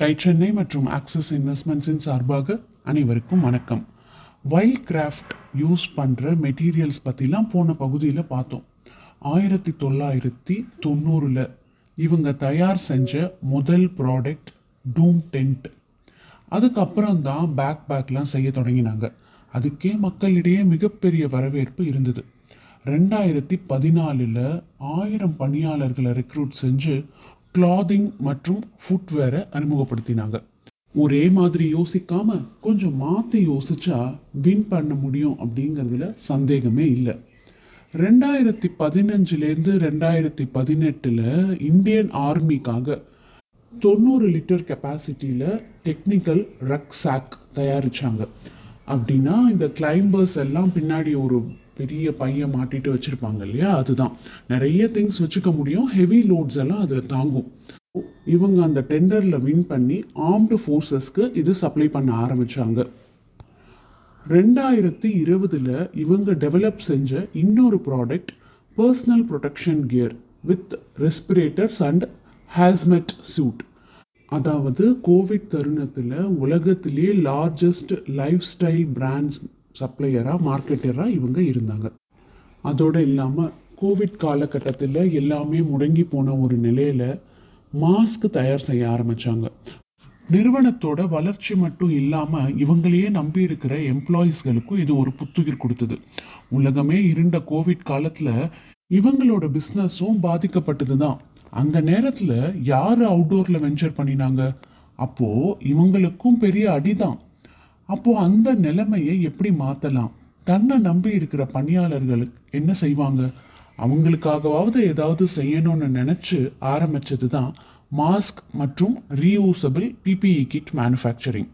Tie Chennai மற்றும் axis இன்வெஸ்ட்மெண்ட்ஸின் சார்பாக அனைவருக்கும் வணக்கம். வைல்ட் கிராஃப்ட் யூஸ் பண்ணுற மெட்டீரியல்ஸ் பற்றிலாம் போன பகுதியில் பார்த்தோம். ஆயிரத்தி தொள்ளாயிரத்தி தொண்ணூறில் இவங்க தயார் செஞ்ச முதல் ப்ராடக்ட் டூம் டென்ட் அதுக்கப்புறம் தான் பேக் பேக்லாம் செய்ய தொடங்கினாங்க. அதுக்கே மக்களிடையே மிகப்பெரிய வரவேற்பு இருந்தது. ரெண்டாயிரத்தி பதினாலில் ஆயிரம் பணியாளர்களை ரெக்ரூட் செஞ்சு கிளாதிங் மற்றும் ஃபுட்வேரை அறிமுகப்படுத்தினாங்க. ஒரே மாதிரி யோசிக்காம கொஞ்சம் மாற்றி யோசிச்சா வின் பண்ண முடியும் அப்படிங்கிறதுல சந்தேகமே இல்லை. ரெண்டாயிரத்தி பதினஞ்சுலேருந்து ரெண்டாயிரத்தி பதினெட்டில் இந்தியன் ஆர்மிக்காக தொண்ணூறு லிட்டர் கெப்பாசிட்டியில் டெக்னிக்கல் ரக் சாக் தயாரிச்சாங்க. அப்படின்னா இந்த கிளைம்பர்ஸ் எல்லாம் பின்னாடி ஒரு பெரிய பையன் மாட்டிட்டு வச்சுருப்பாங்க இல்லையா? அதுதான். நிறைய திங்ஸ் வச்சுக்க முடியும். ஹெவி லோட்ஸ் எல்லாம் அது தாங்கும். இவங்க அந்த டெண்டரில் வின் பண்ணி ஆர்ம்டு ஃபோர்ஸஸ்க்கு இது சப்ளை பண்ண ஆரம்பிச்சாங்க. ரெண்டாயிரத்தி இருபதில் இவங்க டெவலப் செஞ்ச இன்னொரு product personal protection gear with respirators and hazmat suit அதாவது கோவிட் தருணத்தில் உலகத்திலே லார்ஜஸ்ட் லைஃப் ஸ்டைல் பிராண்ட்ஸ் சப்ளையராக மார்க்கெட்டராக இவங்க இருந்தாங்க. அதோடு இல்லாமல் கோவிட் காலகட்டத்தில் எல்லாமே முடங்கி போன ஒரு நிலையில் மாஸ்க் தயார் செய்ய ஆரம்பித்தாங்க நிறுவனத்தோட வளர்ச்சி மட்டும் இல்லாமல் இவங்களையே நம்பி இருக்கிற எம்ப்ளாயீஸ்களுக்கும் இது ஒரு புத்துயிர் கொடுத்தது. உலகமே இருண்ட கோவிட் காலத்தில் இவங்களோட பிஸ்னஸும் பாதிக்கப்பட்டது தான் அந்த நேரத்தில் யார் அவுட்டோரில் வெஞ்சர் பண்ணினாங்க? அப்போது இவங்களுக்கும் பெரிய அடிதான். அப்போ அந்த நிலைமையை எப்படி மாற்றலாம் தன்னை நம்பி இருக்கிற பணியாளர்களுக்கு என்ன செய்வாங்க? அவங்களுக்காகவாவது ஏதாவது செய்யணும்னு நினச்சி ஆரம்பிச்சது தான் மாஸ்க் மற்றும் ரீயூசபிள் பிபிஇ கிட் மேனுஃபேக்சரிங்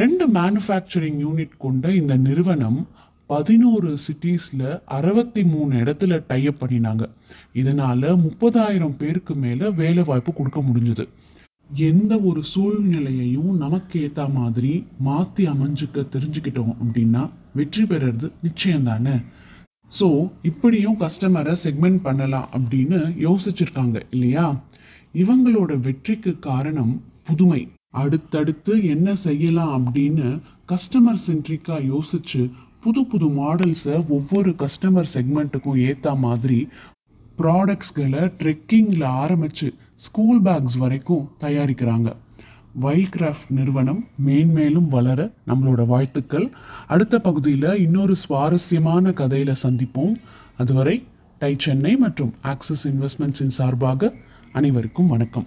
ரெண்டு மேனுஃபேக்சரிங் யூனிட் கொண்ட இந்த நிறுவனம் பதினோரு சிட்டிஸில் அறுபத்தி மூணு இடத்துல டைப் பண்ணினாங்க. இதனால் முப்பதாயிரம் பேருக்கு மேலே வேலை வாய்ப்பு கொடுக்க முடிஞ்சுது. எந்த ஒரு சூழ்நிலையையும் நமக்கு ஏற்ற மாதிரி மாற்றி அமைஞ்சுக்க தெரிஞ்சுக்கிட்டோம் அப்படின்னா வெற்றி பெறுறது நிச்சயம் தானே ஸோ இப்படியும் கஸ்டமரை செக்மெண்ட் பண்ணலாம் அப்படின்னு யோசிச்சிருக்காங்க இல்லையா? இவங்களோட வெற்றிக்கு காரணம் புதுமை. அடுத்தடுத்து என்ன செய்யலாம் அப்படின்னு கஸ்டமர் சென்ட்ரிக்காக யோசிச்சு புது புது மாடல்ஸை ஒவ்வொரு கஸ்டமர் செக்மெண்ட்டுக்கும் ஏற்ற மாதிரி ப்ராடக்ட்ஸ்களை ட்ரெக்கிங்கில் ஆரம்பித்து ஸ்கூல் பேக்ஸ் வரைக்கும் தயாரிக்கிறாங்க. வைல்ட் கிராஃப்ட் நிறுவனம் மேன்மேலும் வளர நம்மளோட வாழ்த்துக்கள். அடுத்த பகுதியில் இன்னொரு சுவாரஸ்யமான கதையில் சந்திப்போம். அதுவரை டை சென்னை மற்றும் ஆக்சிஸ் இன்வெஸ்ட்மெண்ட்ஸின் சார்பாக அனைவருக்கும் வணக்கம்.